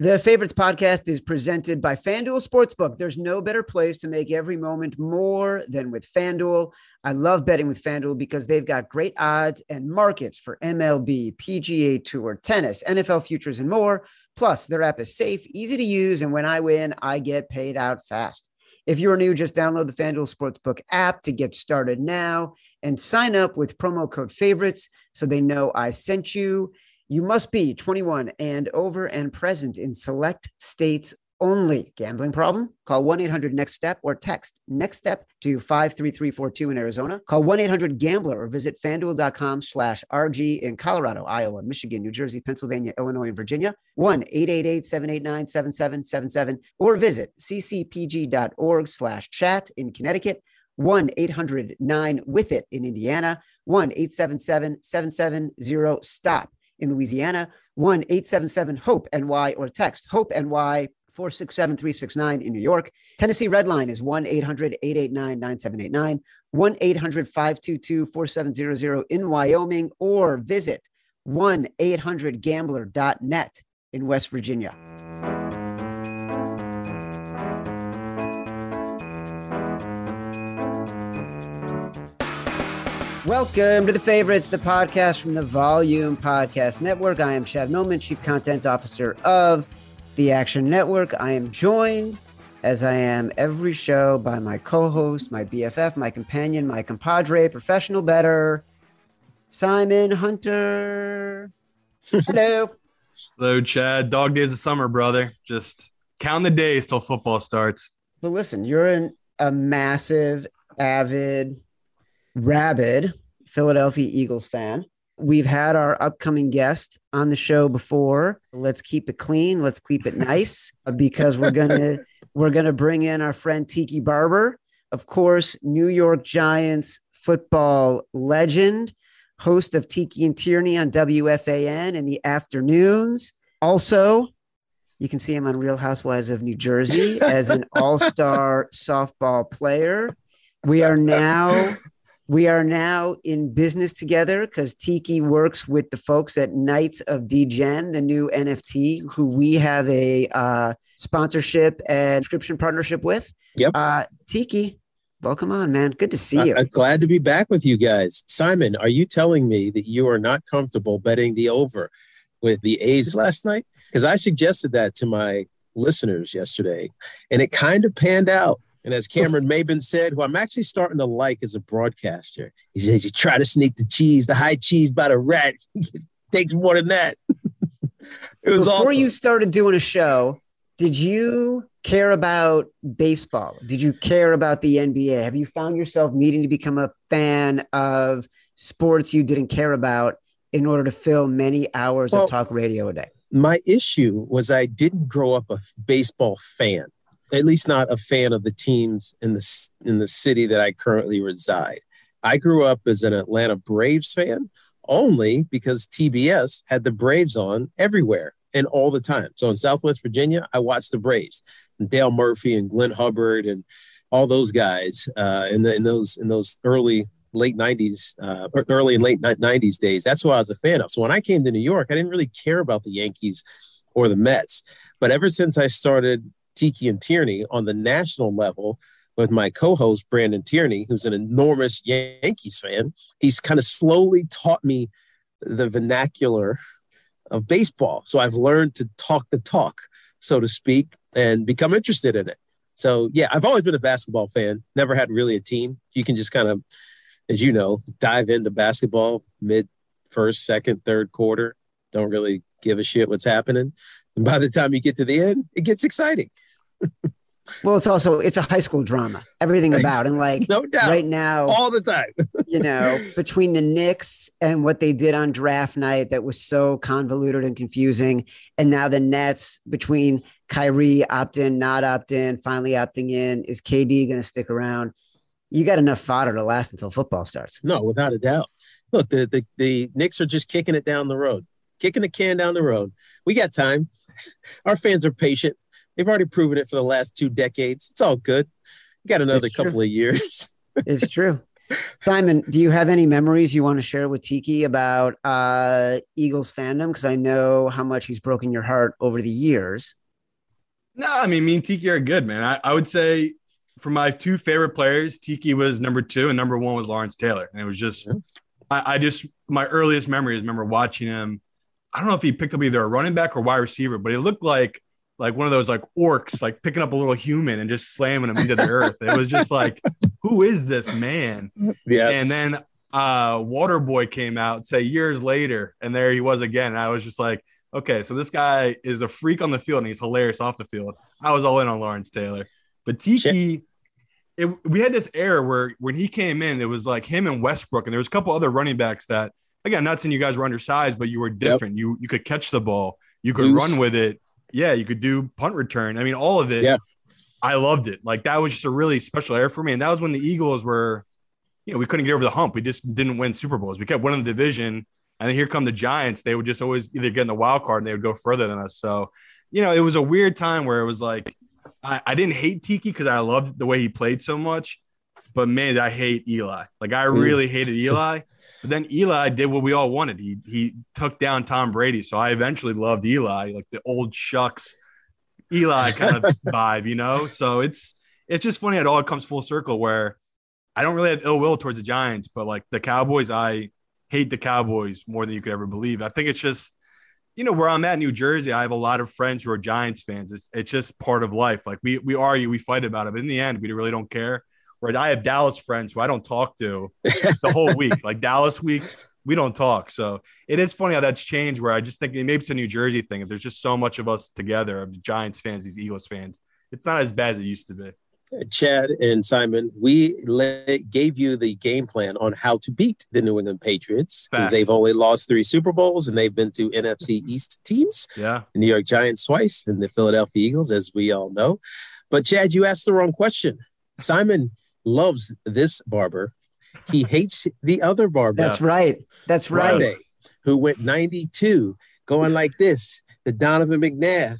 The Favorites podcast is presented by FanDuel Sportsbook. There's no better place to make every moment more than with FanDuel. I love betting with FanDuel because they've got great odds and markets for MLB, PGA Tour, tennis, NFL futures, and more. Plus, their app is safe, easy to use, and when I win, I get paid out fast. If you're new, just download the FanDuel Sportsbook app to get started now and sign up with promo code favorites so they know I sent you. You must be 21 and over and present in select states only. Gambling problem? Call 1 800 NEXT STEP or text NEXT STEP to 53342 in Arizona. Call 1 800 Gambler or visit fanduel.com slash RG in Colorado, Iowa, Michigan, New Jersey, Pennsylvania, Illinois, and Virginia. 1 888 789 7777 or visit ccpg.org slash chat in Connecticut. 1 800 9 with it in Indiana. 1 877 770 STOP in Louisiana, 1 877 HOPE NY or text HOPE NY 467 369 in New York. Tennessee Redline is 1 800 889 9789, 1 800 522 4700 in Wyoming, or visit 1 800 gambler.net in West Virginia. Welcome to the favorites, the podcast from the Volume Podcast Network. I am Chad Millman, Chief Content Officer of the Action Network. I am joined, as I am every show, by my co-host, my BFF, my companion, my compadre, professional bettor, Simon Hunter. Hello. Hello, Chad. Dog days of summer, brother. Just count the days till football starts. So listen, you're an, a massive, avid rabid Philadelphia Eagles fan. We've had our upcoming guest on the show before. Let's keep it clean. Let's keep it nice because we're gonna we're gonna bring in our friend Tiki Barber, of course, New York Giants football legend, host of Tiki and Tierney on WFAN in the afternoons. Also, you can see him on Real Housewives of New Jersey as an all-star softball player. We are now we are now in business together because Tiki works with the folks at Knights of Degen, the new NFT, who we have a uh, sponsorship and subscription partnership with. Yep. Uh, Tiki, welcome on, man. Good to see you. I'm glad to be back with you guys. Simon, are you telling me that you are not comfortable betting the over with the A's last night? Because I suggested that to my listeners yesterday, and it kind of panned out. And as Cameron Maybin said, who I'm actually starting to like as a broadcaster, he says, You try to sneak the cheese, the high cheese by the rat. it takes more than that. it was Before awesome. you started doing a show, did you care about baseball? Did you care about the NBA? Have you found yourself needing to become a fan of sports you didn't care about in order to fill many hours well, of talk radio a day? My issue was I didn't grow up a baseball fan at least not a fan of the teams in the in the city that I currently reside. I grew up as an Atlanta Braves fan only because TBS had the Braves on everywhere and all the time. So in Southwest Virginia, I watched the Braves, Dale Murphy and Glenn Hubbard and all those guys uh, in the in those in those early late 90s uh, early and late 90s days that's what i was a fan of so when i came to new york i didn't really care about the yankees or the mets but ever since i started Tiki and Tierney on the national level with my co-host Brandon Tierney, who's an enormous Yankees fan. He's kind of slowly taught me the vernacular of baseball. So I've learned to talk the talk, so to speak, and become interested in it. So yeah, I've always been a basketball fan. Never had really a team. You can just kind of, as you know, dive into basketball mid first, second, third quarter. Don't really give a shit what's happening. And by the time you get to the end, it gets exciting well, it's also it's a high school drama. Everything about and like no doubt right now all the time. you know, between the Knicks and what they did on draft night that was so convoluted and confusing, and now the Nets between Kyrie opt in, not opt in, finally opting in. Is KD going to stick around? You got enough fodder to last until football starts. No, without a doubt. Look, the the, the Knicks are just kicking it down the road, kicking the can down the road. We got time. Our fans are patient They've already proven it for the last two decades. It's all good. You got another couple of years. it's true. Simon, do you have any memories you want to share with Tiki about uh, Eagles fandom? Because I know how much he's broken your heart over the years. No, I mean, me and Tiki are good, man. I, I would say for my two favorite players, Tiki was number two and number one was Lawrence Taylor. And it was just, yeah. I, I, just, my earliest memories, remember watching him. I don't know if he picked up either a running back or wide receiver, but he looked like like one of those like orcs, like picking up a little human and just slamming him into the earth. It was just like, who is this man? Yes. And then uh Waterboy came out, say years later, and there he was again. I was just like, okay, so this guy is a freak on the field and he's hilarious off the field. I was all in on Lawrence Taylor. But Tiki, it, we had this era where when he came in, it was like him and Westbrook, and there was a couple other running backs that again, not saying you guys were undersized, but you were different. Yep. You you could catch the ball, you could Deuce. run with it yeah, you could do punt return. I mean, all of it. Yeah. I loved it. Like that was just a really special era for me. And that was when the Eagles were, you know, we couldn't get over the hump. We just didn't win Super Bowls. We kept winning the division. And then here come the Giants. They would just always either get in the wild card and they would go further than us. So, you know, it was a weird time where it was like, I, I didn't hate Tiki because I loved the way he played so much. But man, I hate Eli. Like I really hated Eli. But then Eli did what we all wanted. He he took down Tom Brady. So I eventually loved Eli, like the old shucks Eli kind of vibe, you know? So it's it's just funny how it all comes full circle where I don't really have ill will towards the Giants, but like the Cowboys, I hate the Cowboys more than you could ever believe. I think it's just, you know, where I'm at, New Jersey, I have a lot of friends who are Giants fans. It's, it's just part of life. Like we we argue, we fight about it, but in the end, we really don't care. Where I have Dallas friends who I don't talk to the whole week. Like Dallas week, we don't talk. So it is funny how that's changed. Where I just think maybe it's a New Jersey thing. If there's just so much of us together, of Giants fans, these Eagles fans, it's not as bad as it used to be. Uh, Chad and Simon, we gave you the game plan on how to beat the New England Patriots because they've only lost three Super Bowls and they've been to NFC East teams. Yeah. The New York Giants twice and the Philadelphia Eagles, as we all know. But Chad, you asked the wrong question. Simon loves this barber. He hates the other barber. That's right. That's right. Friday, who went 92, going like this to Donovan McNabb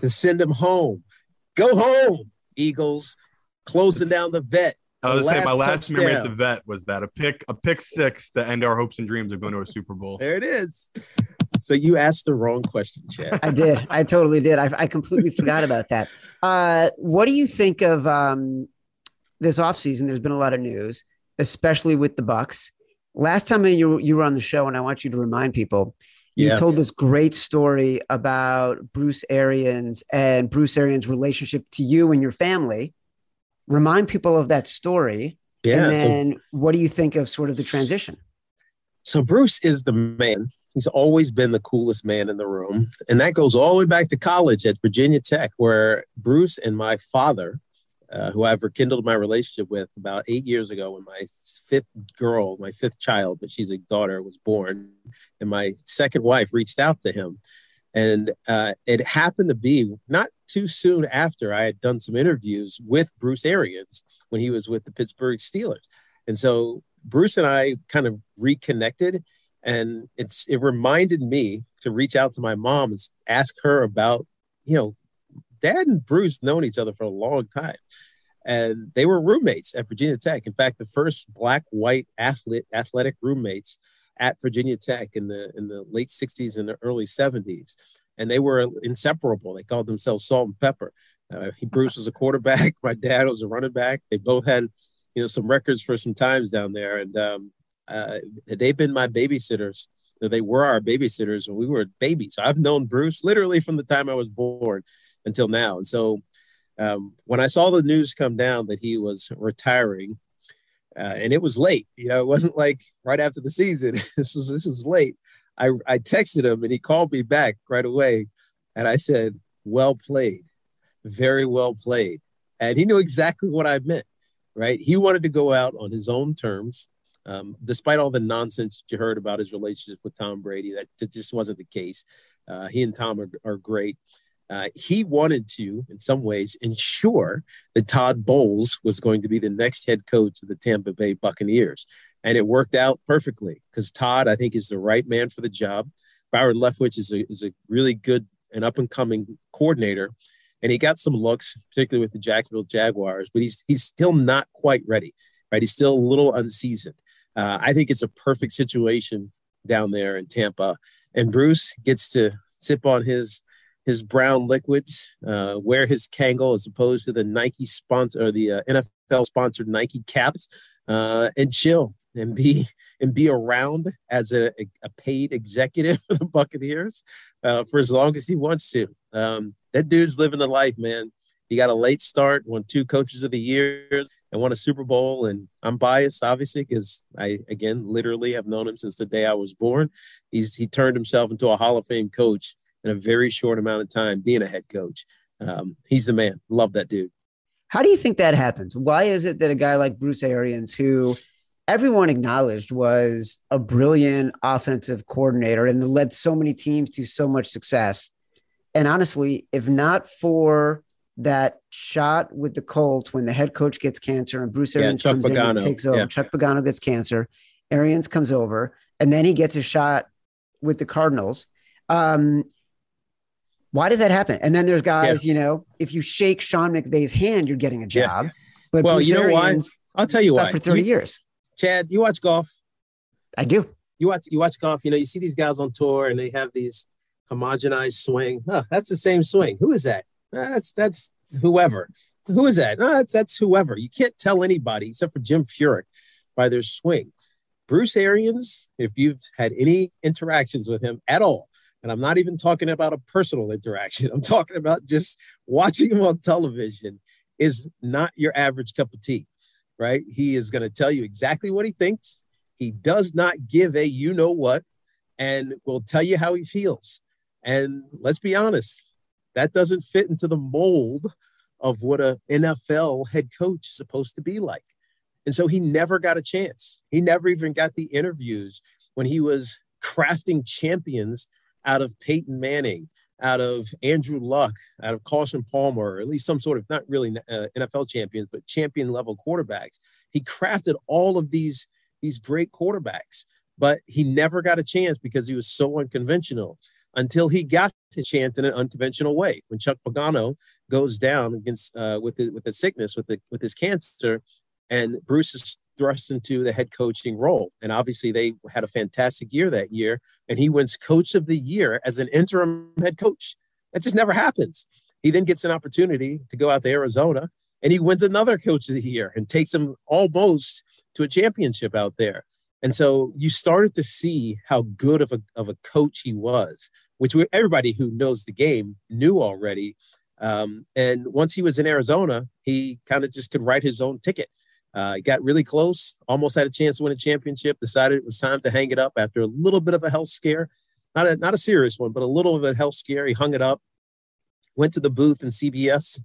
to send him home. Go home, Eagles, closing down the vet. I was saying my last touchdown. memory at the vet was that a pick, a pick six to end our hopes and dreams of going to a Super Bowl. There it is. So you asked the wrong question, Chad. I did. I totally did. I, I completely forgot about that. Uh, what do you think of um, this offseason? There's been a lot of news, especially with the Bucks. Last time you you were on the show, and I want you to remind people, you yeah. told this great story about Bruce Arians and Bruce Arians' relationship to you and your family. Remind people of that story. Yeah. And then so, what do you think of sort of the transition? So Bruce is the man. He's always been the coolest man in the room. And that goes all the way back to college at Virginia Tech, where Bruce and my father uh, who I've rekindled my relationship with about eight years ago when my fifth girl, my fifth child, but she's a daughter, was born. And my second wife reached out to him. And uh, it happened to be not too soon after I had done some interviews with Bruce Arians when he was with the Pittsburgh Steelers. And so Bruce and I kind of reconnected. And it's it reminded me to reach out to my mom and ask her about, you know, dad and Bruce known each other for a long time. And they were roommates at Virginia Tech. In fact, the first black white athlete athletic roommates at Virginia Tech in the in the late 60s and the early 70s. And they were inseparable. They called themselves salt and pepper. Uh, he, Bruce was a quarterback. My dad was a running back. They both had, you know, some records for some times down there. And um, uh, they've been my babysitters. They were our babysitters when we were babies. So I've known Bruce literally from the time I was born until now. And so um, when I saw the news come down that he was retiring, uh, and it was late, you know, it wasn't like right after the season. this was this was late. I, I texted him and he called me back right away, and I said, "Well played, very well played," and he knew exactly what I meant. Right? He wanted to go out on his own terms. Um, despite all the nonsense you heard about his relationship with Tom Brady, that, that just wasn't the case. Uh, he and Tom are, are great. Uh, he wanted to, in some ways, ensure that Todd Bowles was going to be the next head coach of the Tampa Bay Buccaneers. And it worked out perfectly because Todd, I think, is the right man for the job. Byron Leftwich is a, is a really good and up and coming coordinator. And he got some looks, particularly with the Jacksonville Jaguars, but he's, he's still not quite ready. right? He's still a little unseasoned. Uh, I think it's a perfect situation down there in Tampa, and Bruce gets to sip on his his brown liquids, uh, wear his Kangol as opposed to the Nike sponsor or the uh, NFL sponsored Nike caps, uh, and chill and be and be around as a, a paid executive for the Buccaneers uh, for as long as he wants to. Um, that dude's living the life, man. He got a late start, won two coaches of the year, and won a Super Bowl. And I'm biased, obviously, because I again literally have known him since the day I was born. He's he turned himself into a Hall of Fame coach in a very short amount of time, being a head coach. Um, he's the man. Love that dude. How do you think that happens? Why is it that a guy like Bruce Arians, who everyone acknowledged was a brilliant offensive coordinator and led so many teams to so much success, and honestly, if not for that shot with the Colts when the head coach gets cancer and Bruce Arians yeah, comes Pagano. in and takes over, yeah. Chuck Pagano gets cancer, Arians comes over, and then he gets a shot with the Cardinals. Um, why does that happen? And then there's guys, yeah. you know, if you shake Sean McVay's hand, you're getting a job. Yeah. But well, Bruce you know Arians, why? I'll tell you why. For 30 you, years. Chad, you watch golf? I do. You watch you watch golf, you know, you see these guys on tour and they have these homogenized swing. Oh, that's the same swing. Who is that? Ah, that's that's whoever. Who is that? No, that's that's whoever. You can't tell anybody except for Jim Furyk by their swing. Bruce Arians, if you've had any interactions with him at all, and I'm not even talking about a personal interaction. I'm talking about just watching him on television is not your average cup of tea, right? He is going to tell you exactly what he thinks. He does not give a you know what and will tell you how he feels. And let's be honest, that doesn't fit into the mold of what a NFL head coach is supposed to be like. And so he never got a chance. He never even got the interviews when he was crafting champions out of Peyton Manning, out of Andrew Luck, out of Carson Palmer, or at least some sort of not really uh, NFL champions, but champion level quarterbacks. He crafted all of these these great quarterbacks, but he never got a chance because he was so unconventional until he got a chance in an unconventional way. When Chuck Pagano goes down against uh, with the, with the sickness with the with his cancer, and Bruce is thrust into the head coaching role. And obviously, they had a fantastic year that year, and he wins Coach of the Year as an interim head coach. That just never happens. He then gets an opportunity to go out to Arizona, and he wins another Coach of the Year and takes him almost to a championship out there. And so you started to see how good of a, of a coach he was, which everybody who knows the game knew already. Um, and once he was in Arizona, he kind of just could write his own ticket. Uh, got really close, almost had a chance to win a championship. Decided it was time to hang it up after a little bit of a health scare, not a not a serious one, but a little of a health scare. He hung it up, went to the booth in CBS,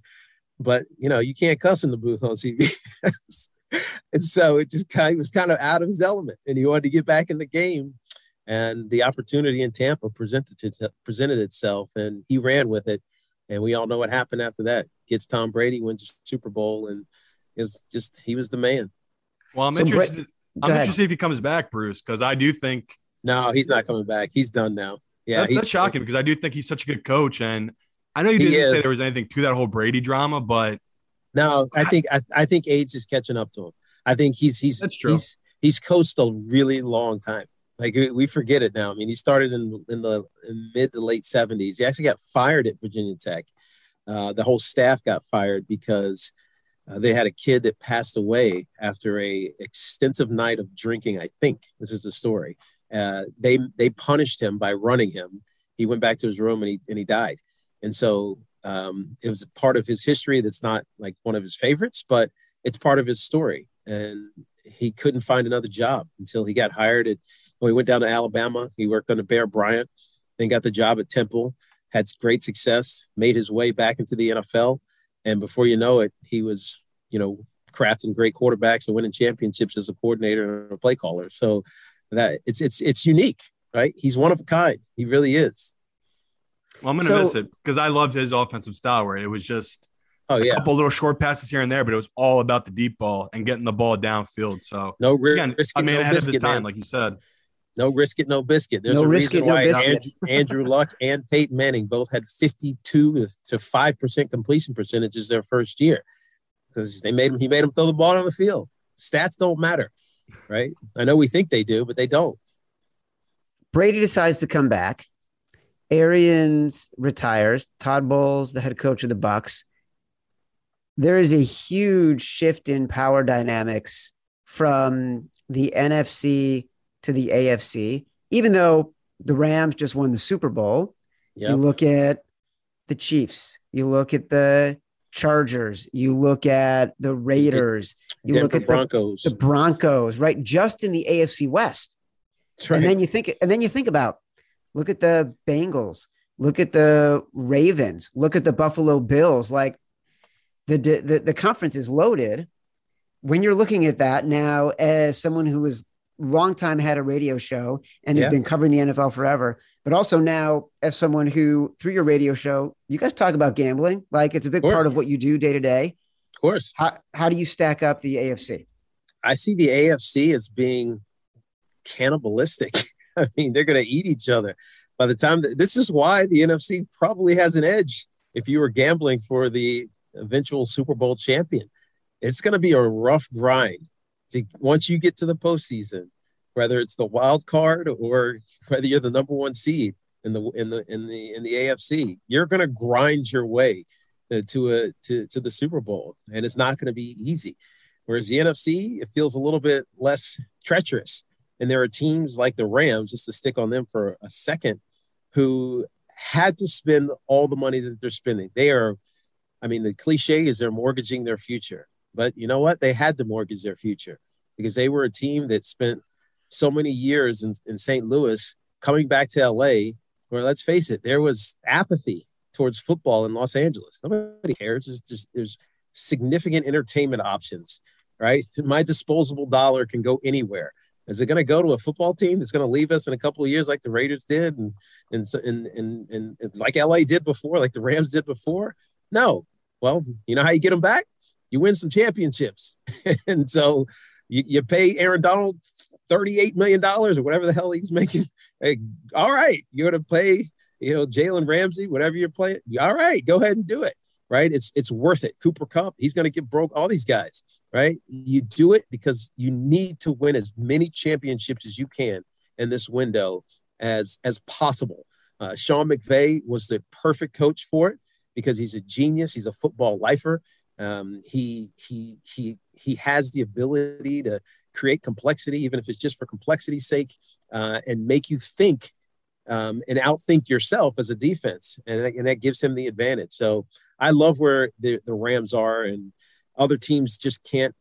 but you know you can't cuss in the booth on CBS, and so it just kind of, was kind of out of his element, and he wanted to get back in the game. And the opportunity in Tampa presented to, presented itself, and he ran with it. And we all know what happened after that. Gets Tom Brady, wins the Super Bowl, and it was just he was the man. Well, I'm so interested. I'm interested to see if he comes back, Bruce, because I do think no, he's not coming back. He's done now. Yeah, that's, that's shocking because I do think he's such a good coach, and I know you didn't say there was anything to that whole Brady drama, but no, I think I, I think age is catching up to him. I think he's he's that's true. He's he's coached a really long time. Like we forget it now. I mean, he started in in the in mid to late seventies. He actually got fired at Virginia Tech. Uh, the whole staff got fired because uh, they had a kid that passed away after a extensive night of drinking. I think this is the story. Uh, they they punished him by running him. He went back to his room and he and he died. And so um, it was part of his history that's not like one of his favorites, but it's part of his story. And he couldn't find another job until he got hired at. When he went down to Alabama, he worked under Bear Bryant, then got the job at Temple, had great success, made his way back into the NFL, and before you know it, he was, you know, crafting great quarterbacks and winning championships as a coordinator and a play caller. So that it's it's it's unique, right? He's one of a kind. He really is. Well, I'm gonna so, miss it because I loved his offensive style where it was just oh yeah, a couple little short passes here and there, but it was all about the deep ball and getting the ball downfield. So no risk. Again, I mean, no ahead biscuit, of his time, man. like you said. No risk it, no biscuit. There's no a risk it, no biscuit. Andrew, Andrew Luck and Peyton Manning both had 52 to 5% completion percentages their first year because they made him, he made him throw the ball on the field. Stats don't matter, right? I know we think they do, but they don't. Brady decides to come back. Arians retires. Todd Bowles, the head coach of the Bucks. There is a huge shift in power dynamics from the NFC to the AFC. Even though the Rams just won the Super Bowl, yep. you look at the Chiefs, you look at the Chargers, you look at the Raiders, you Denver look at Broncos, the, the Broncos, right? Just in the AFC West. Right. And then you think, and then you think about, look at the Bengals, look at the Ravens, look at the Buffalo Bills. Like the the the conference is loaded. When you're looking at that now, as someone who was long time had a radio show and yeah. has been covering the NFL forever, but also now as someone who through your radio show, you guys talk about gambling, like it's a big of part of what you do day to day. Of course. How how do you stack up the AFC? I see the AFC as being cannibalistic. I mean, they're going to eat each other. By the time that, this is why the NFC probably has an edge if you were gambling for the eventual Super Bowl champion. It's going to be a rough grind to, once you get to the postseason, whether it's the wild card or whether you're the number one seed in the in the in the in the AFC. You're going to grind your way uh, to a to to the Super Bowl, and it's not going to be easy. Whereas the NFC, it feels a little bit less treacherous. And there are teams like the Rams, just to stick on them for a second, who had to spend all the money that they're spending. They are, I mean, the cliche is they're mortgaging their future. But you know what? They had to mortgage their future because they were a team that spent so many years in, in St. Louis coming back to LA, where let's face it, there was apathy towards football in Los Angeles. Nobody cares. There's, there's, there's significant entertainment options, right? My disposable dollar can go anywhere. Is it going to go to a football team that's going to leave us in a couple of years like the Raiders did and and, and and and and like LA did before, like the Rams did before? No. Well, you know how you get them back? You win some championships. and so you, you pay Aaron Donald $38 million or whatever the hell he's making. All right, you're going to pay, you know, Jalen Ramsey, whatever you're playing. All right, go ahead and do it. Right. It's it's worth it. Cooper Kupp, he's going to get broke. All these guys right? You do it because you need to win as many championships as you can in this window as as possible. Uh, Sean McVay was the perfect coach for it because he's a genius. He's a football lifer. Um, he he he he has the ability to create complexity, even if it's just for complexity's sake, uh, and make you think um, and outthink yourself as a defense, and, and that gives him the advantage. So I love where the, the Rams are, and other teams just can't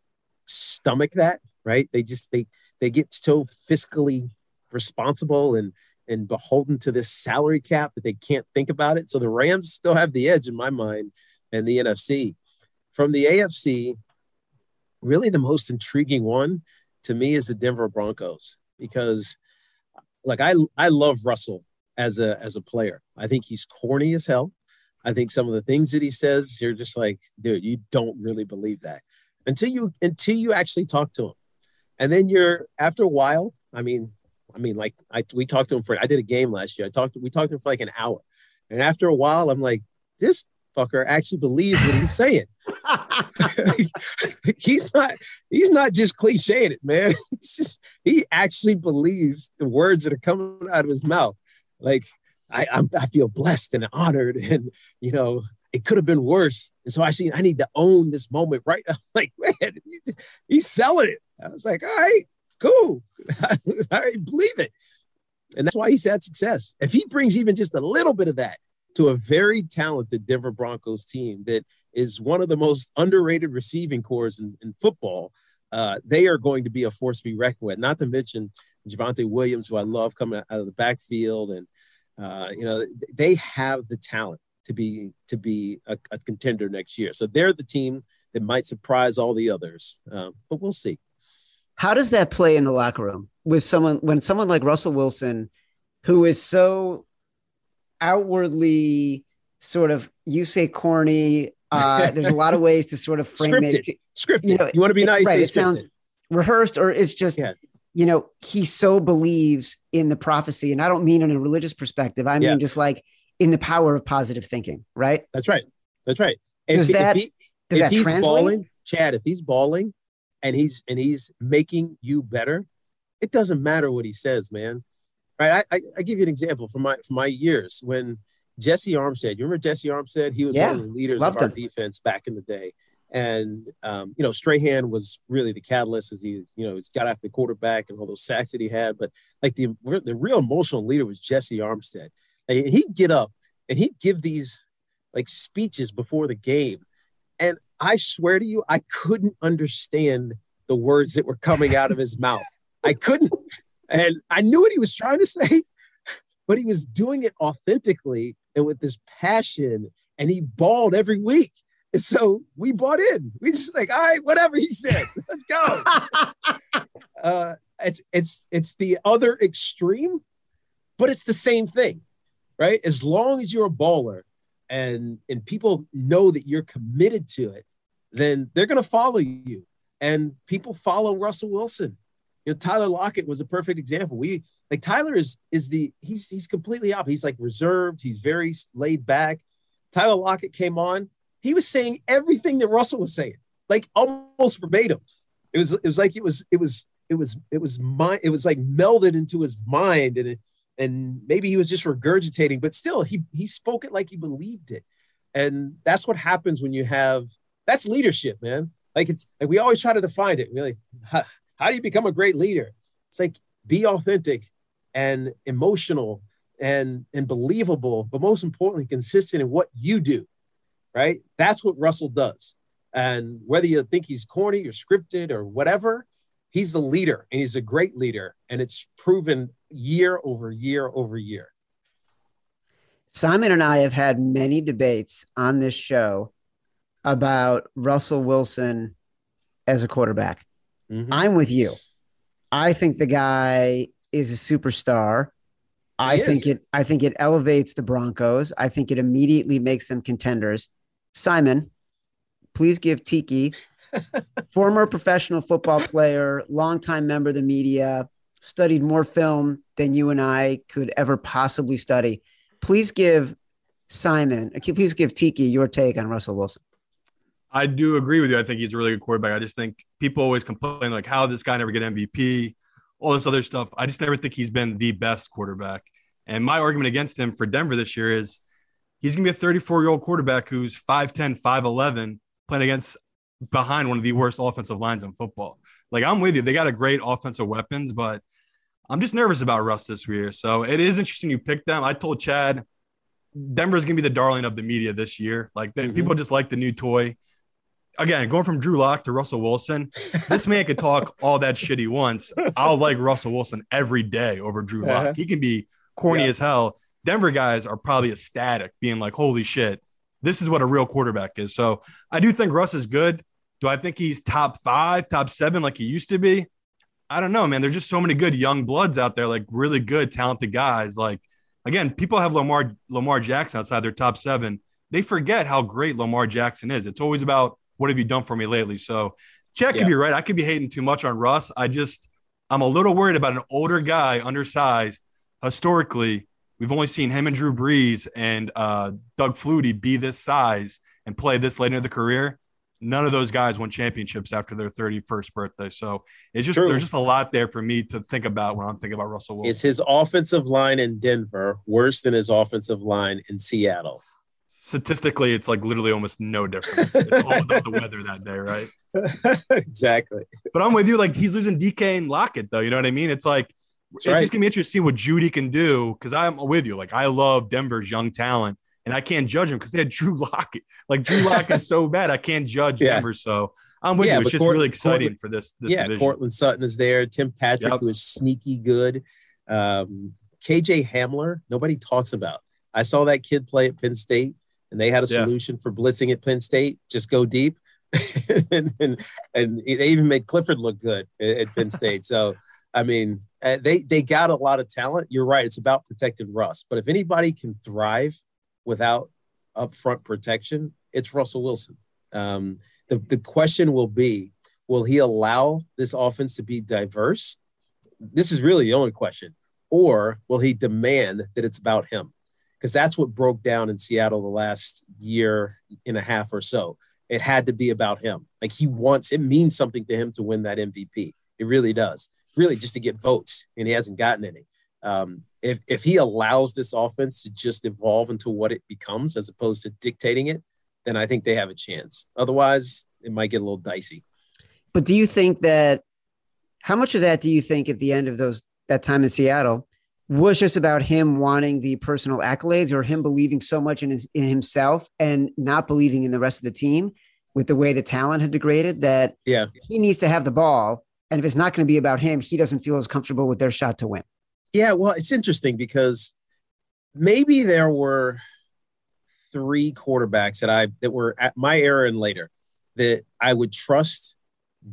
stomach that, right? They just they they get so fiscally responsible and and beholden to this salary cap that they can't think about it. So the Rams still have the edge in my mind and the NFC. From the AFC, really the most intriguing one to me is the Denver Broncos because like I I love Russell as a as a player. I think he's corny as hell. I think some of the things that he says, you're just like, dude, you don't really believe that until you until you actually talk to him, and then you're after a while. I mean, I mean, like I we talked to him for I did a game last year. I talked we talked to him for like an hour, and after a while, I'm like, this fucker actually believes what he's saying. he's not he's not just clichéing it, man. He's just he actually believes the words that are coming out of his mouth. Like I, I'm, I feel blessed and honored, and you know, it could have been worse. And so I see I need to own this moment right now. Like, man, he's selling it. I was like, all right, cool. I believe it. And that's why he's had success. If he brings even just a little bit of that to a very talented Denver Broncos team that is one of the most underrated receiving cores in, in football, uh, they are going to be a force to be reckoned with. Not to mention Javonte Williams, who I love coming out of the backfield, and uh, you know, they have the talent to be to be a, a, contender next year. So they're the team that might surprise all the others. Um, but we'll see. How does that play in the locker room with someone when someone like Russell Wilson, who is so outwardly sort of you say corny. Uh, there's a lot of ways to sort of frame scripted. it. Scripted. You, know, you want to be nice. Right. It sounds rehearsed, or it's just yeah you know, he so believes in the prophecy. And I don't mean in a religious perspective. I mean yeah. just like in the power of positive thinking, right? That's right. That's right. Does if, that, if, he, does if that he's translate? balling, Chad, if he's balling, and he's and he's making you better, it doesn't matter what he says, man. Right? I, I, I give you an example from my from my years when Jesse Armstead. You remember Jesse Armstead? He was yeah, one of the leaders of our him. defense back in the day. And um, you know, Strahan was really the catalyst as he, you know, he's got after the quarterback and all those sacks that he had. But like the the real emotional leader was Jesse Armstead. And he'd get up and he'd give these like speeches before the game. And I swear to you, I couldn't understand the words that were coming out of his mouth. I couldn't. And I knew what he was trying to say, but he was doing it authentically and with this passion. And he bawled every week. And so we bought in. We just like, all right, whatever he said, let's go. uh, it's it's it's the other extreme, but it's the same thing, right? As long as you're a baller and and people know that you're committed to it, then they're gonna follow you. And people follow Russell Wilson. You know, Tyler Lockett was a perfect example. We like Tyler is is the he's he's completely up. He's like reserved. He's very laid back. Tyler Lockett came on he was saying everything that Russell was saying, like almost verbatim. It was it was like it was it was it was it was my it was like melded into his mind and it, and maybe he was just regurgitating, but still he he spoke it like he believed it. And that's what happens when you have that's leadership, man. Like it's like we always try to define it. Really, how, how do you become a great leader? It's like be authentic and emotional and and believable, but most importantly, consistent in what you do right? That's what Russell does. And whether you think he's corny or scripted or whatever, he's the leader and he's a great leader. And it's proven year over year over year. Simon and I have had many debates on this show about Russell Wilson as a quarterback. Mm-hmm. I'm with you. I think the guy is a superstar. I think it I think it elevates the Broncos. I think it immediately makes them contenders. Simon, please give Tiki, former professional football player, longtime member of the media, studied more film than you and I could ever possibly study. Please give Simon, please give Tiki your take on Russell Wilson. I do agree with you. I think he's a really good quarterback. I just think people always complain like how this guy never get MVP, all this other stuff. I just never think he's been the best quarterback. And my argument against him for Denver this year is he's going to be a 34 year old quarterback who's 5'10, 5'11, playing against behind one of the worst offensive lines in football. Like, I'm with you. They got a great offensive weapons, but I'm just nervous about Russ this year. So it is interesting you picked them. I told Chad Denver's going to be the darling of the media this year. Like, mm-hmm. people just like the new toy. Again, going from Drew Lock to Russell Wilson, this man could talk all that shit he wants. I'll like Russell Wilson every day over Drew Lock. Uh-huh. He can be corny yeah. as hell Denver guys are probably ecstatic, being like, holy shit, this is what a real quarterback is. So I do think Russ is good. Do I think he's top five, top seven like he used to be? I don't know, man. There's just so many good young bloods out there, like really good, talented guys. Like, again, people have Lamar Lamar Jackson outside their top seven. They forget how great Lamar Jackson is. It's always about what have you done for me lately. So, Chad yeah. could be right. I could be hating too much on Russ. I just I'm a little worried about an older guy, undersized, historically, We've only seen him and Drew Brees and uh, Doug Flutie be this size and play this late in the career. None of those guys won championships after their 31st birthday. So it's just True. there's just a lot there for me to think about when I'm thinking about Russell Wilson. Is his offensive line in Denver worse than his offensive line in Seattle? Statistically, it's like literally almost no difference. It's all about the weather that day, right? exactly. But I'm with you. Like he's losing DK and Lockett, though. You know what I mean? It's like it's right. just gonna be interesting what Jeudy can do because I'm with you. Like I love Denver's young talent, and I can't judge him because they had Drew Lockett. Like Drew Lockett is so bad, I can't judge yeah. Denver. So I'm with yeah, you. It's just Cort- really exciting for this. this yeah, division. Courtland Sutton is there. Tim Patrick, yep. who is sneaky good. Um, KJ Hamler, nobody talks about. I saw that kid play at Penn State, and they had a solution yeah. for blitzing at Penn State. Just go deep. and, and, and they even made Clifford look good at, at Penn State. So I mean, uh, they they got a lot of talent. You're right; it's about protecting Russ. But if anybody can thrive without upfront protection, it's Russell Wilson. Um, the the question will be: Will he allow this offense to be diverse? This is really the only question. Or will he demand that it's about him? Because that's what broke down in Seattle the last year and a half or so. it had to be about him. Like he wants, it means something to him to win that MVP. It really does. Really, just to get votes, and he hasn't gotten any. Um, if if he allows this offense to just evolve into what it becomes, as opposed to dictating it, then I think they have a chance. Otherwise, it might get a little dicey. But do you think that? How much of that do you think at the end of those that time in Seattle was just about him wanting the personal accolades or him believing so much in, his, in himself and not believing in the rest of the team with the way the talent had degraded that yeah. he needs to have the ball. And if it's not going to be about him he doesn't feel as comfortable with their shot to win. Yeah well it's interesting because maybe there were three quarterbacks that i that were at my era and later that i would trust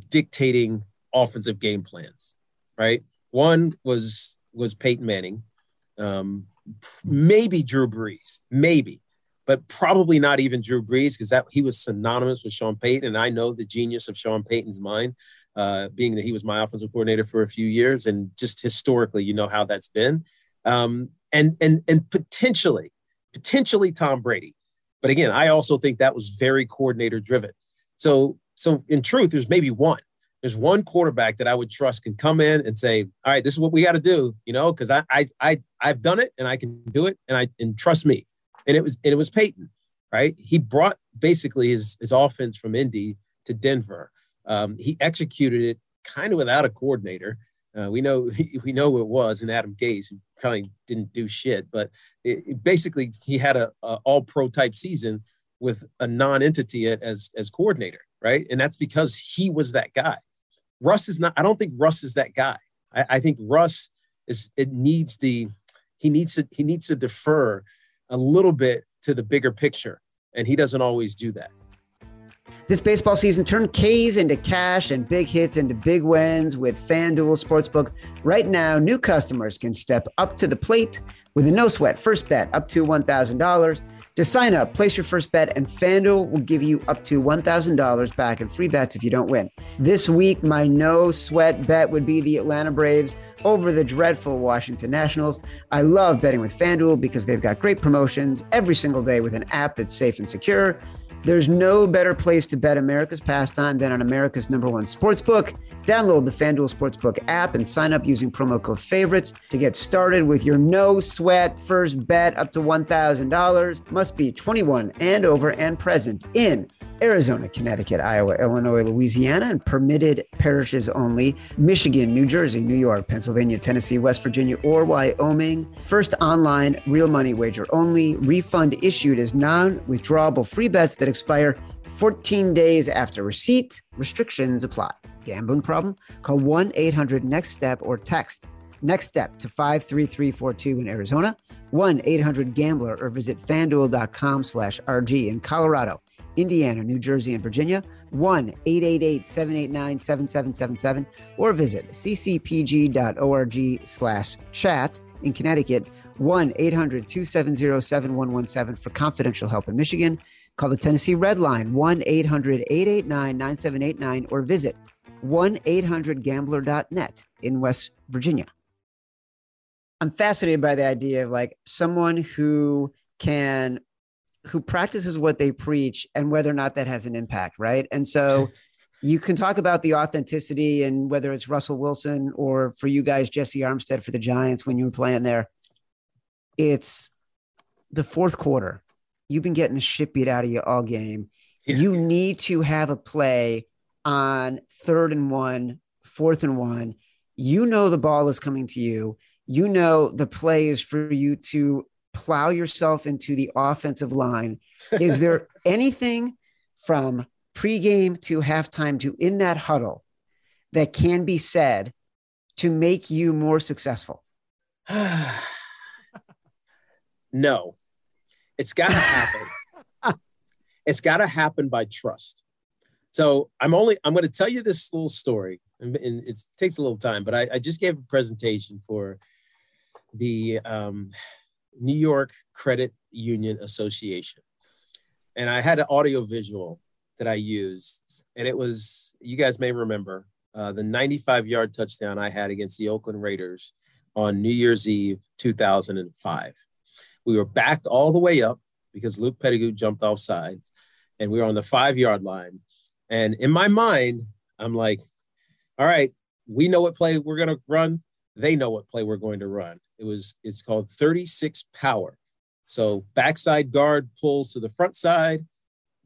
dictating offensive game plans right? One was was Peyton Manning, um, maybe Drew Brees, maybe, but probably not even Drew Brees because that he was synonymous with Sean Payton, and I know the genius of Sean Payton's mind, uh, being that he was my offensive coordinator for a few years, and just historically, you know how that's been, um, and and and potentially, potentially Tom Brady, but again, I also think that was very coordinator driven. So so in truth, there's maybe one there's one quarterback that I would trust can come in and say, "All right, this is what we got to do," you know, because I, I, I, I've done it and I can do it, and I and trust me. And it was and it was Peyton, right? He brought basically his his offense from Indy to Denver. Um, he executed it kind of without a coordinator. Uh, we know we know who it was and Adam Gase, who probably didn't do shit, but it, it basically he had a, a all pro type season with a non-entity as as coordinator, right? And that's because he was that guy. Russ is not. I don't think Russ is that guy. I, I think Russ is. It needs the. He needs to. He needs to defer a little bit to the bigger picture, and he doesn't always do that. This baseball season, turn K's into cash and big hits into big wins with FanDuel Sportsbook. Right now, new customers can step up to the plate with a no sweat first bet up to $1,000. To sign up, place your first bet, and FanDuel will give you up to $1,000 back in free bets if you don't win. This week, my no sweat bet would be the Atlanta Braves over the dreadful Washington Nationals. I love betting with FanDuel because they've got great promotions every single day with an app that's safe and secure. There's no better place to bet America's pastime than on America's number one sportsbook. Download the FanDuel Sportsbook app and sign up using promo code favorites to get started with your no sweat first bet up to $1,000. Must be 21 and over and present in Arizona, Connecticut, Iowa, Illinois, Louisiana, and permitted parishes only. Michigan, New Jersey, New York, Pennsylvania, Tennessee, West Virginia, or Wyoming. First online real money wager only. Refund issued as non withdrawable free bets that expire 14 days after receipt. Restrictions apply. Gambling problem? Call 1 800 NEXT STEP or text NEXT STEP to 53342 in Arizona, 1 800 GAMBLER, or visit fanduel.com slash RG in Colorado. Indiana, New Jersey, and Virginia, 1 888 789 7777, or visit ccpg.org slash chat in Connecticut, 1 800 270 7117 for confidential help in Michigan. Call the Tennessee Red Line, 1 800 889 9789, or visit 1 800 gambler.net in West Virginia. I'm fascinated by the idea of like someone who can who practices what they preach and whether or not that has an impact, right? And so you can talk about the authenticity and whether it's Russell Wilson or for you guys, Jesse Armstead for the Giants when you were playing there. It's the fourth quarter. You've been getting the shit beat out of you all game. Yeah. You need to have a play on third and one, fourth and one. You know the ball is coming to you. You know the play is for you to plow yourself into the offensive line. Is there anything from pregame to halftime to in that huddle that can be said to make you more successful? no, it's got to happen. it's got to happen by trust. So I'm only I'm going to tell you this little story, and, it takes a little time, but I, I, just gave a presentation for the um, New York Credit Union Association. And I had an audio visual that I used. And it was, you guys may remember, uh, the 95 yard touchdown I had against the Oakland Raiders on New Year's Eve 2005. We were backed all the way up because Luke Petitgout jumped offside. and we were on the five yard line. And in my mind, I'm like, all right, we know what play we're going to run. They know what play we're going to run. It was, it's called 36 power. So backside guard pulls to the front side,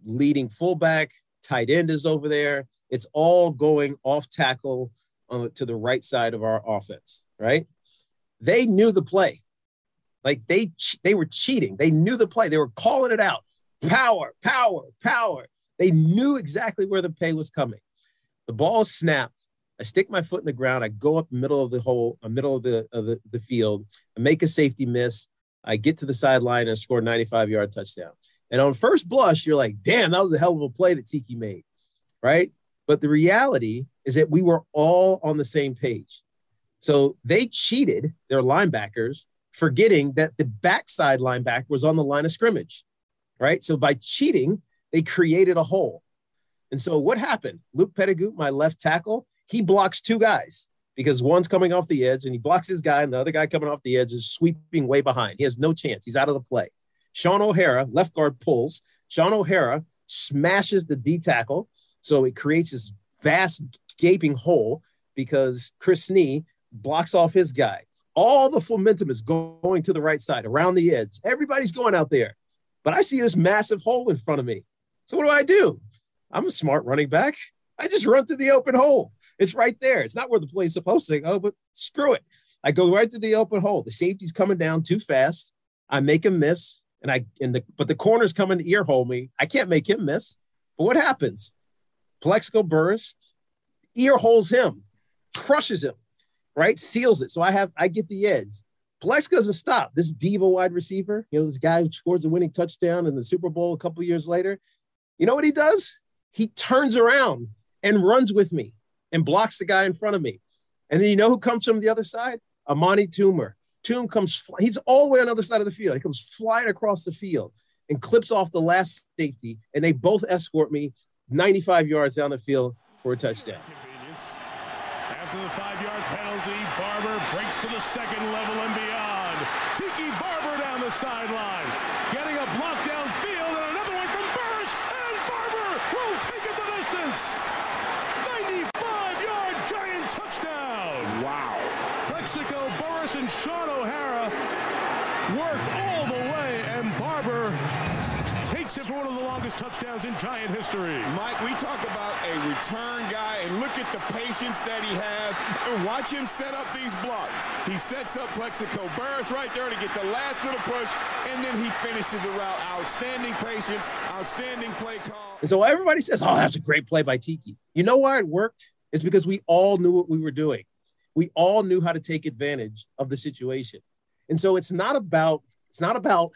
leading fullback, tight end is over there. It's all going off tackle on, to the right side of our offense, right? They knew the play. Like they they were cheating. They knew the play. They were calling it out. Power, power, power. They knew exactly where the pay was coming. The ball snapped. I stick my foot in the ground. I go up middle of the hole, the middle of the of the, the field. I make a safety miss. I get to the sideline and score a 95 yard touchdown. And on first blush, you're like, damn, that was a hell of a play that Tiki made. Right. But the reality is that we were all on the same page. So they cheated their linebackers, forgetting that the backside linebacker was on the line of scrimmage. Right. So by cheating, they created a hole. And so what happened? Luke Petitgout, my left tackle, he blocks two guys because one's coming off the edge and he blocks his guy, and the other guy coming off the edge is sweeping way behind. He has no chance. He's out of the play. Shaun O'Hara, left guard, pulls. Shaun O'Hara smashes the D tackle. So it creates this vast gaping hole because Chris Snee blocks off his guy. All the momentum is going to the right side around the edge. Everybody's going out there. But I see this massive hole in front of me. So what do I do? I'm a smart running back. I just run through the open hole. It's right there. It's not where the play is supposed to go, but screw it. I go right to the open hole. The safety's coming down too fast. I make him miss, and I and the but the corner's coming to ear hole me. I can't make him miss. But what happens? Plaxico Burress ear holes him, crushes him, right? Seals it. So I have I get the edge. Plax doesn't stop. This diva wide receiver, you know, this guy who scores the winning touchdown in the Super Bowl a couple years later. You know what he does? He turns around and runs with me and blocks the guy in front of me. And then you know who comes from the other side? Amani Toomer. Toom comes, he's all the way on the other side of the field. He comes flying across the field and clips off the last safety. And they both escort me 95 yards down the field for a touchdown. After the five yard penalty, Barber breaks to the second level and beyond. Tiki Barber down the sideline. Getting a block downfield and another one from Burress. And Barber will take it the distance. 95 yard giant touchdown. Wow. Plaxico Burress and Shaun O'Hara worked all the way, and Barber takes it for one of the longest touchdowns in Giant history. Mike, we talk about a return guy, and look at the patience that he has, and watch him set up these blocks. He sets up Plaxico Burress right there to get the last little push, and then he finishes the route. Outstanding patience, outstanding play call. And so everybody says, oh, that's a great play by Tiki. You know why it worked? It's because we all knew what we were doing. We all knew how to take advantage of the situation. And so it's not about, it's not about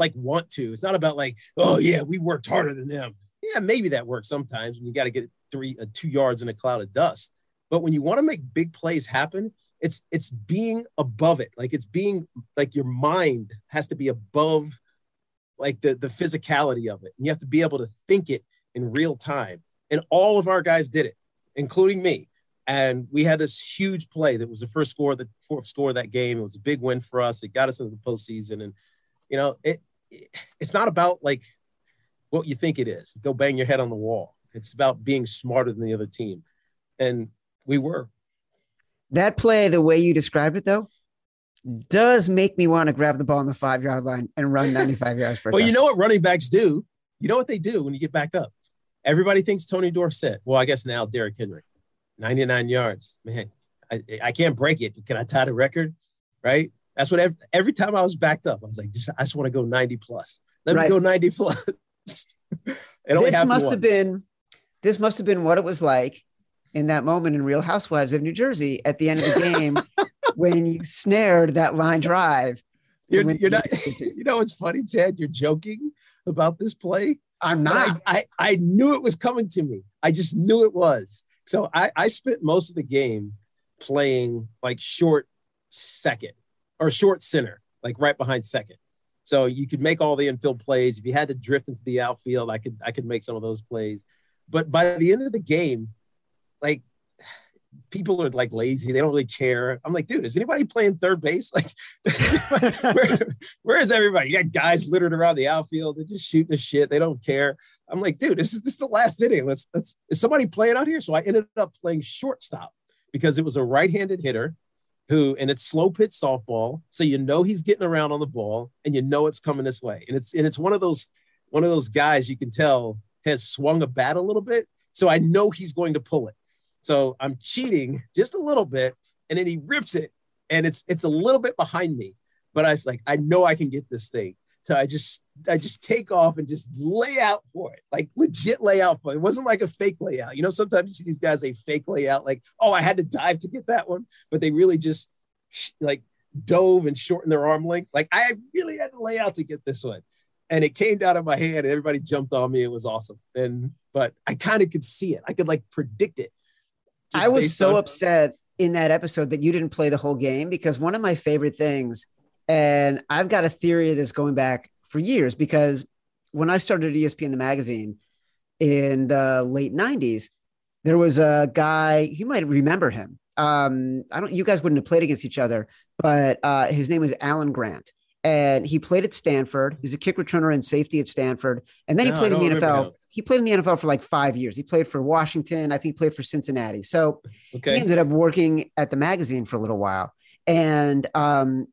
like want to. It's not about like, oh yeah, we worked harder than them. Yeah, maybe that works sometimes when you got to get three, uh, two yards in a cloud of dust. But when you want to make big plays happen, it's it's being above it. Like it's being like your mind has to be above like the the physicality of it, and you have to be able to think it in real time. And all of our guys did it, including me. And we had this huge play that was the first score, the fourth score of that game. It was a big win for us. It got us into the postseason, and you know, it it's not about like what you think it is. Go bang your head on the wall. It's about being smarter than the other team. And we were. That play, the way you described it, though, does make me want to grab the ball on the five yard line and run 95 yards for. well, you know what running backs do. You know what they do when you get backed up. Everybody thinks Tony Dorsett. Well, I guess now Derrick Henry, 99 yards. Man, I, I can't break it. Can I tie the record? Right. That's what every, every time I was backed up, I was like, just, I just want to go 90 plus. Let right. me go 90 plus. this must once. have been this must have been what it was like in that moment in Real Housewives of New Jersey at the end of the game when you snared that line drive. You're, you're not, you know, it's funny, Chad. You're joking about this play. I'm not. I, I, I, knew it was coming to me. I just knew it was. So I, I spent most of the game playing like short second or short center, like right behind second. So you could make all the infield plays. If you had to drift into the outfield, I could I could make some of those plays. But by the end of the game, like people are like lazy. They don't really care. I'm like, dude, is anybody playing third base? Like, where, where is everybody? You got guys littered around the outfield. They're just shooting the shit. They don't care. I'm like, dude, this is this is the last inning. Let's let's is somebody playing out here? So I ended up playing shortstop because it was a right-handed hitter who and it's slow pitch softball. So you know he's getting around on the ball and you know it's coming this way. And it's and it's one of those one of those guys you can tell has swung a bat a little bit. So I know he's going to pull it. So I'm cheating just a little bit, and then he rips it, and it's it's a little bit behind me. But I was like, I know I can get this thing. So I just I just take off and just lay out for it, like legit layout for it. It wasn't like a fake layout. You know, sometimes you see these guys they fake layout, like oh I had to dive to get that one, but they really just like dove and shortened their arm length. Like I really had to lay out to get this one, and it came down in my hand, and everybody jumped on me. It was awesome, and but I kind of could see it. I could like predict it. I was so on- upset in that episode that you didn't play the whole game because one of my favorite things, and I've got a theory of this going back for years because when I started at ESPN the magazine in the late 90s, there was a guy, you might remember him. Um, I don't, you guys wouldn't have played against each other, but uh, his name was Alan Grant. And he played at Stanford. He was a kick returner and safety at Stanford. And then no, he played in the NFL he played in the NFL for like five years. He played for Washington. I think he played for Cincinnati. So okay. he ended up working at the magazine for a little while. And um,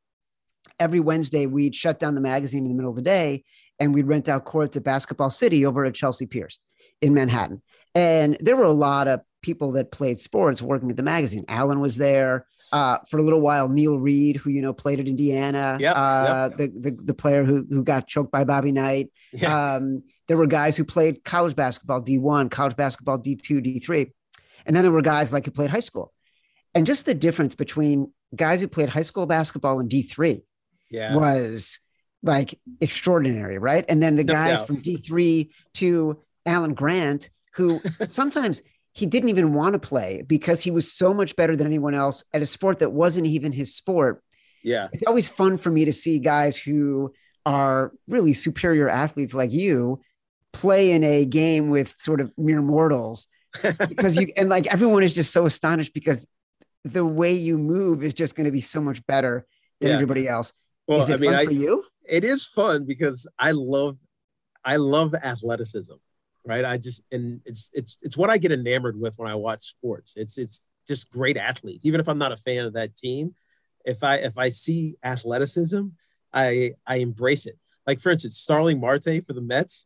every Wednesday, we'd shut down the magazine in the middle of the day and we'd rent out courts at Basketball City over at Chelsea Piers in Manhattan. And there were a lot of people that played sports working at the magazine. Alan was there uh, for a little while. Neil Reed, who you know played at Indiana, yep, uh, yep. The, the the player who who got choked by Bobby Knight. Yeah. Um, there were guys who played college basketball, D1, college basketball, D2, D3. And then there were guys like who played high school. And just the difference between guys who played high school basketball and D3 yeah. was like extraordinary, right? And then the guys from D3 to Alan Grant, who sometimes he didn't even want to play because he was so much better than anyone else at a sport that wasn't even his sport. Yeah. It's always fun for me to see guys who are really superior athletes like you play in a game with sort of mere mortals because you and like everyone is just so astonished because the way you move is just going to be so much better than yeah. everybody else. Well, is it I mean, fun I, for you? It is fun because I love, I love athleticism, right? I just and it's it's it's what I get enamored with when I watch sports. It's it's just great athletes. Even if I'm not a fan of that team, if I if I see athleticism, I I embrace it. Like for instance, Starling Marte for the Mets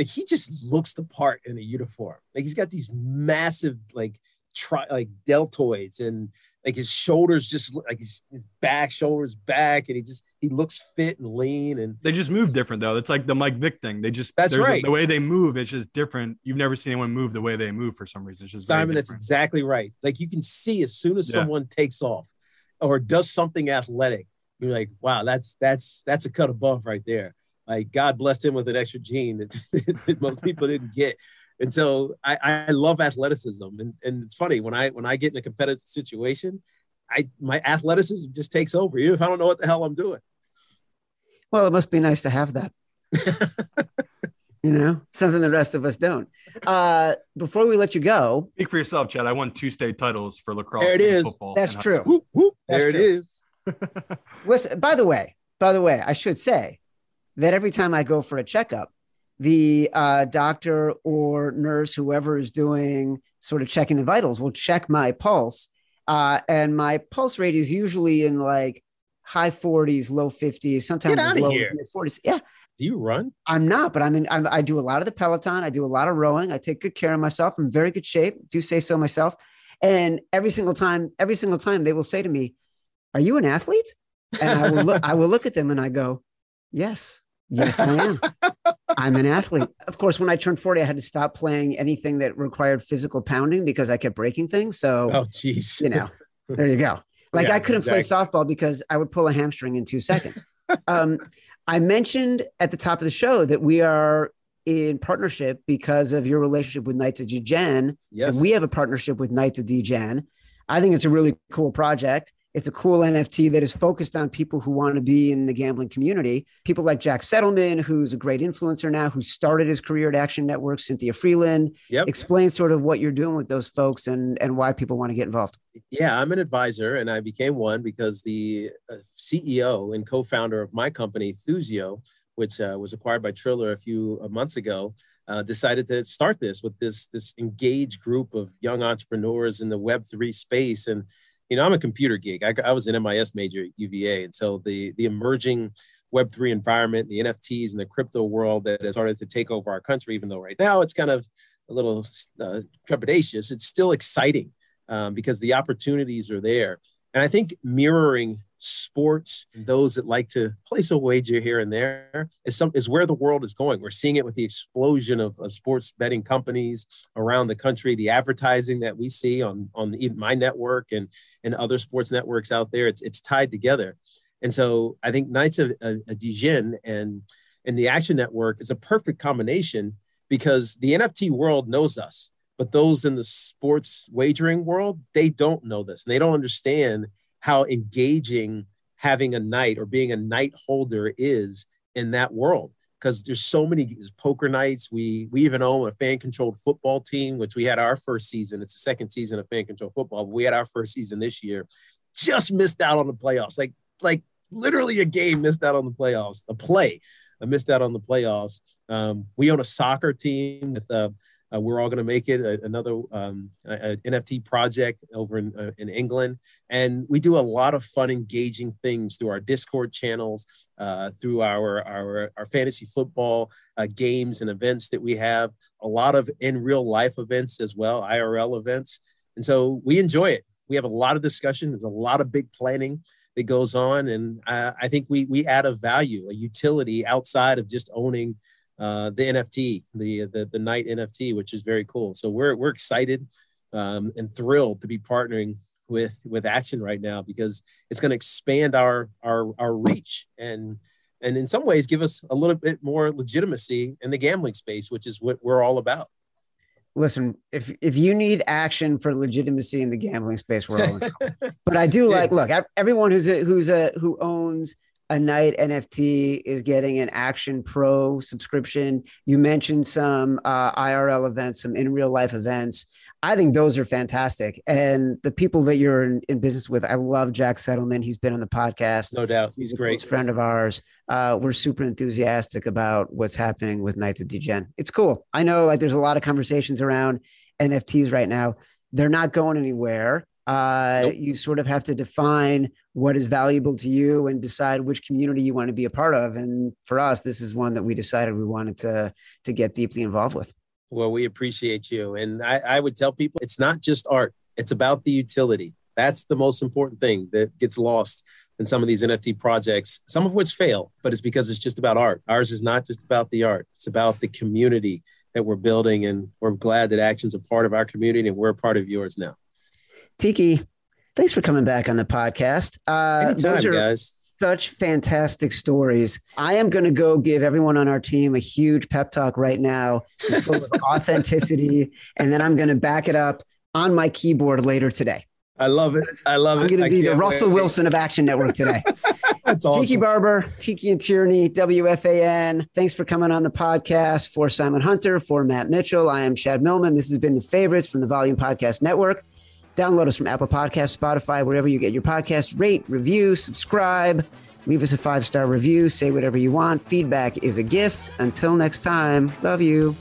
like he just looks the part in a uniform. Like he's got these massive like tri- like deltoids and like his shoulders just like his, his back shoulders back and he just he looks fit and lean and they just move different though. It's like the mike vick thing. They just that's right a, the way they move it's just different. You've never seen anyone move the way they move for some reason. It's just simon that's exactly right. Like you can see as soon as yeah. someone takes off or does something athletic you're like wow that's that's that's a cut above right there. Like God blessed him with an extra gene that, that most people didn't get. And so I, I love athleticism. And, and it's funny when I when I get in a competitive situation, I my athleticism just takes over, even if I don't know what the hell I'm doing. Well, it must be nice to have that. you know, something the rest of us don't. Uh, before we let you go, speak for yourself, Chad. I won two state titles for lacrosse. There it is. That's true. Whoop, whoop. That's there true. it is. Listen, by the way, by the way, I should say that every time I go for a checkup, the uh, doctor or nurse, whoever is doing sort of checking the vitals, will check my pulse. Uh, and my pulse rate is usually in like high 40s, low 50s, sometimes low 40s. Yeah. Do you run? I'm not, but I'm in. I'm, I do a lot of the Peloton. I do a lot of rowing. I take good care of myself. I'm in very good shape. Do say so myself. And every single time, every single time, they will say to me, "Are you an athlete?" And I will look. I will look at them and I go, "Yes." Yes, I am. I'm an athlete. Of course, when I turned 40, I had to stop playing anything that required physical pounding because I kept breaking things. So, oh, geez. You know, there you go. Like yeah, I couldn't exactly. play softball because I would pull a hamstring in two seconds. um, I mentioned at the top of the show that we are in partnership because of your relationship with Knights of Degen. Yes. And we have a partnership with Knights of Degen. I think it's a really cool project. It's a cool NFT that is focused on people who want to be in the gambling community. People like Jack Settleman, who's a great influencer now, who started his career at Action Network, Cynthia Frelund. Yep. Explain sort of what you're doing with those folks and, and why people want to get involved. Yeah, I'm an advisor and I became one because the uh, CEO and co founder of my company, Thuzio, which uh, was acquired by Triller a few uh, months ago, uh, decided to start this with this this engaged group of young entrepreneurs in the Web three space. And you know, I'm a computer geek. I, I was an MIS major at UVA, and so the the emerging Web three environment, the NFTs, and the crypto world that has started to take over our country. Even though right now it's kind of a little uh, trepidatious, it's still exciting um, because the opportunities are there. And I think mirroring sports and those that like to place a wager here and there is some is where the world is going. We're seeing it with the explosion of, of sports betting companies around the country, the advertising that we see on on my network and and other sports networks out there. It's it's tied together. And so I think Knights of a, a Degen and and the Action Network is a perfect combination because the NFT world knows us, but those in the sports wagering world, they don't know this. And they don't understand how engaging having a Knight or being a Knight holder is in that world because there's so many poker nights. We we even own a fan controlled football team, which we had our first season. It's the second season of fan controlled football. We had our first season this year. Just missed out on the playoffs. Like like literally a game missed out on the playoffs. A play, I missed out on the playoffs. Um, we own a soccer team with uh, uh, we're all going to make it a, another um, a, a NFT project over in, uh, in England. And we do a lot of fun, engaging things through our Discord channels, uh, through our, our, our fantasy football uh, games and events that we have, a lot of in real life events as well, IRL events. And so we enjoy it. We have a lot of discussion. There's a lot of big planning that goes on. And I think we, we add a value, a utility outside of just owning uh, the NFT, the, the the Knight NFT, which is very cool. So we're we're excited um, and thrilled to be partnering with with Action right now because it's going to expand our our our reach and and in some ways give us a little bit more legitimacy in the gambling space, which is what we're all about. Listen, if if you need action for legitimacy in the gambling space, we're all in but I do like look everyone who's a, who's a who owns a Knight NFT is getting an Action Pro subscription. You mentioned some uh, IRL events, some in real life events. I think those are fantastic. And the people that you're in, in, business with, I love Jack Settleman. He's been on the podcast. No doubt. He's, He's a great. friend of ours. Uh, we're super enthusiastic about what's happening with Knights of Degen. It's cool. I know like there's a lot of conversations around NFTs right now. They're not going anywhere. Uh, nope. You sort of have to define what is valuable to you and decide which community you want to be a part of. And for us, this is one that we decided we wanted to to get deeply involved with. Well, we appreciate you, and I, I would tell people it's not just art; it's about the utility. That's the most important thing that gets lost in some of these NFT projects, some of which fail, but it's because it's just about art. Ours is not just about the art; it's about the community that we're building, and we're glad that Action's a part of our community, and we're a part of yours now. Tiki, thanks for coming back on the podcast. Uh, Anytime, those are guys. Such fantastic stories. I am going to go give everyone on our team a huge pep talk right now, full of authenticity, and then I'm going to back it up on my keyboard later today. I love it. I love I'm it. I'm going to be the Russell wait. Wilson of Action Network today. That's awesome. Tiki Barber, Tiki and Tierney, WFAN. Thanks for coming on the podcast. For Simon Hunter, for Matt Mitchell, I am Chad Millman. This has been the favorites from the Volume Podcast Network. Download us from Apple Podcasts, Spotify, wherever you get your podcasts. Rate, review, subscribe, leave us a five star review, say whatever you want. Feedback is a gift. Until next time, love you.